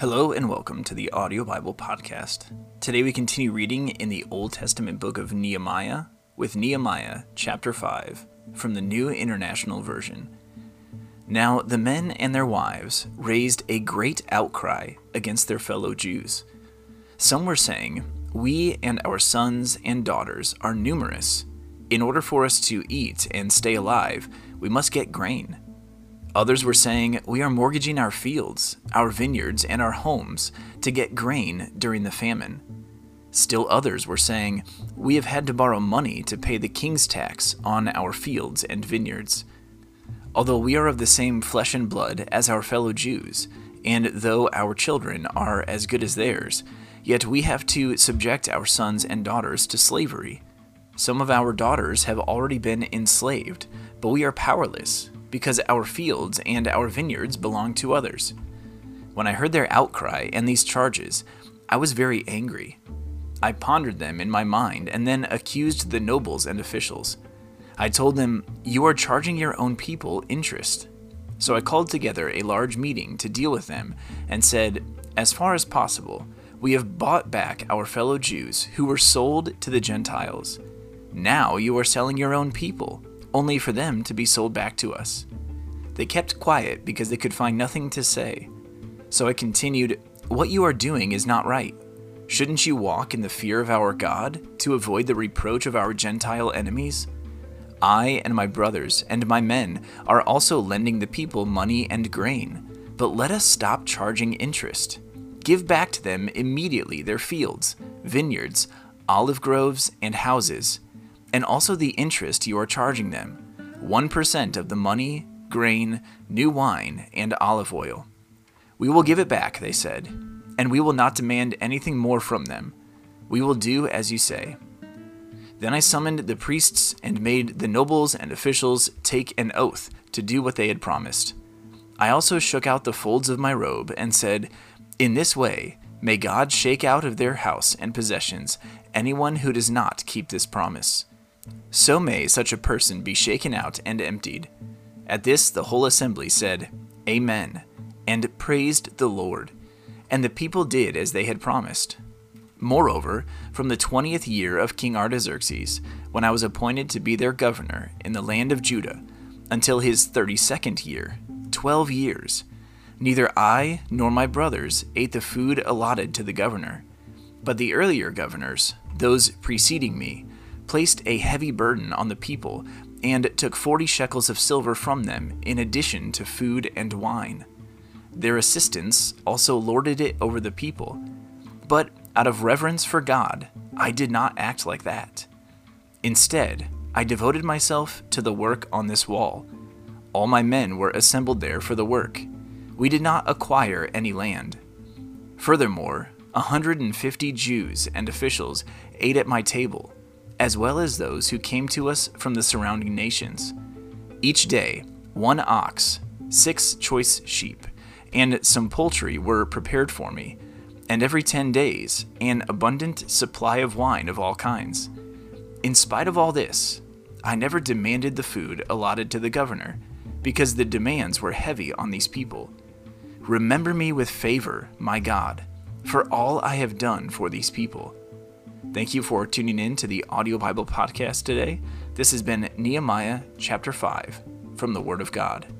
Hello and welcome to the Audio Bible Podcast. Today we continue reading in the Old Testament book of Nehemiah with Nehemiah chapter 5 from the New International Version. Now the men and their wives raised a great outcry against their fellow Jews. Some were saying, We and our sons and daughters are numerous. In order for us to eat and stay alive, we must get grain. Others were saying, We are mortgaging our fields, our vineyards, and our homes to get grain during the famine. Still others were saying, We have had to borrow money to pay the king's tax on our fields and vineyards. Although we are of the same flesh and blood as our fellow Jews, and though our children are as good as theirs, yet we have to subject our sons and daughters to slavery. Some of our daughters have already been enslaved, but we are powerless because our fields and our vineyards belong to others. When I heard their outcry and these charges, I was very angry. I pondered them in my mind and then accused the nobles and officials. I told them, You are charging your own people interest. So I called together a large meeting to deal with them and said, As far as possible, we have bought back our fellow Jews who were sold to the Gentiles. Now you are selling your own people only for them to be sold back to us. They kept quiet because they could find nothing to say. So I continued, What you are doing is not right. Shouldn't you walk in the fear of our God to avoid the reproach of our Gentile enemies? I and my brothers and my men are also lending the people money and grain, but let us stop charging interest. Give back to them immediately their fields, vineyards, olive groves, and houses and also the interest you are charging them 1% of the money, grain, new wine, and olive oil. We will give it back, they said, and we will not demand anything more from them. We will do as you say. Then I summoned the priests and made the nobles and officials take an oath to do what they had promised. I also shook out the folds of my robe and said, In this way, may God shake out of their house and possessions anyone who does not keep this promise. So may such a person be shaken out and emptied. At this, the whole assembly said, Amen, and praised the Lord. And the people did as they had promised. Moreover, from the twentieth year of King Artaxerxes, when I was appointed to be their governor in the land of Judah, until his thirty second year, twelve years, neither I nor my brothers ate the food allotted to the governor. But the earlier governors, those preceding me, placed a heavy burden on the people and took forty shekels of silver from them, in addition to food and wine. Their assistants also lorded it over the people. But out of reverence for God, I did not act like that. Instead, I devoted myself to the work on this wall. All my men were assembled there for the work. We did not acquire any land. Furthermore, a 150 Jews and officials ate at my table as well as those who came to us from the surrounding nations. Each day, one ox, six choice sheep, and some poultry were prepared for me, and every ten days, an abundant supply of wine of all kinds. In spite of all this, I never demanded the food allotted to the governor, because the demands were heavy on these people. Remember me with favor, my God, for all I have done for these people Thank you for tuning in to the Audio Bible Podcast today. This has been Nehemiah chapter 5 from the Word of God.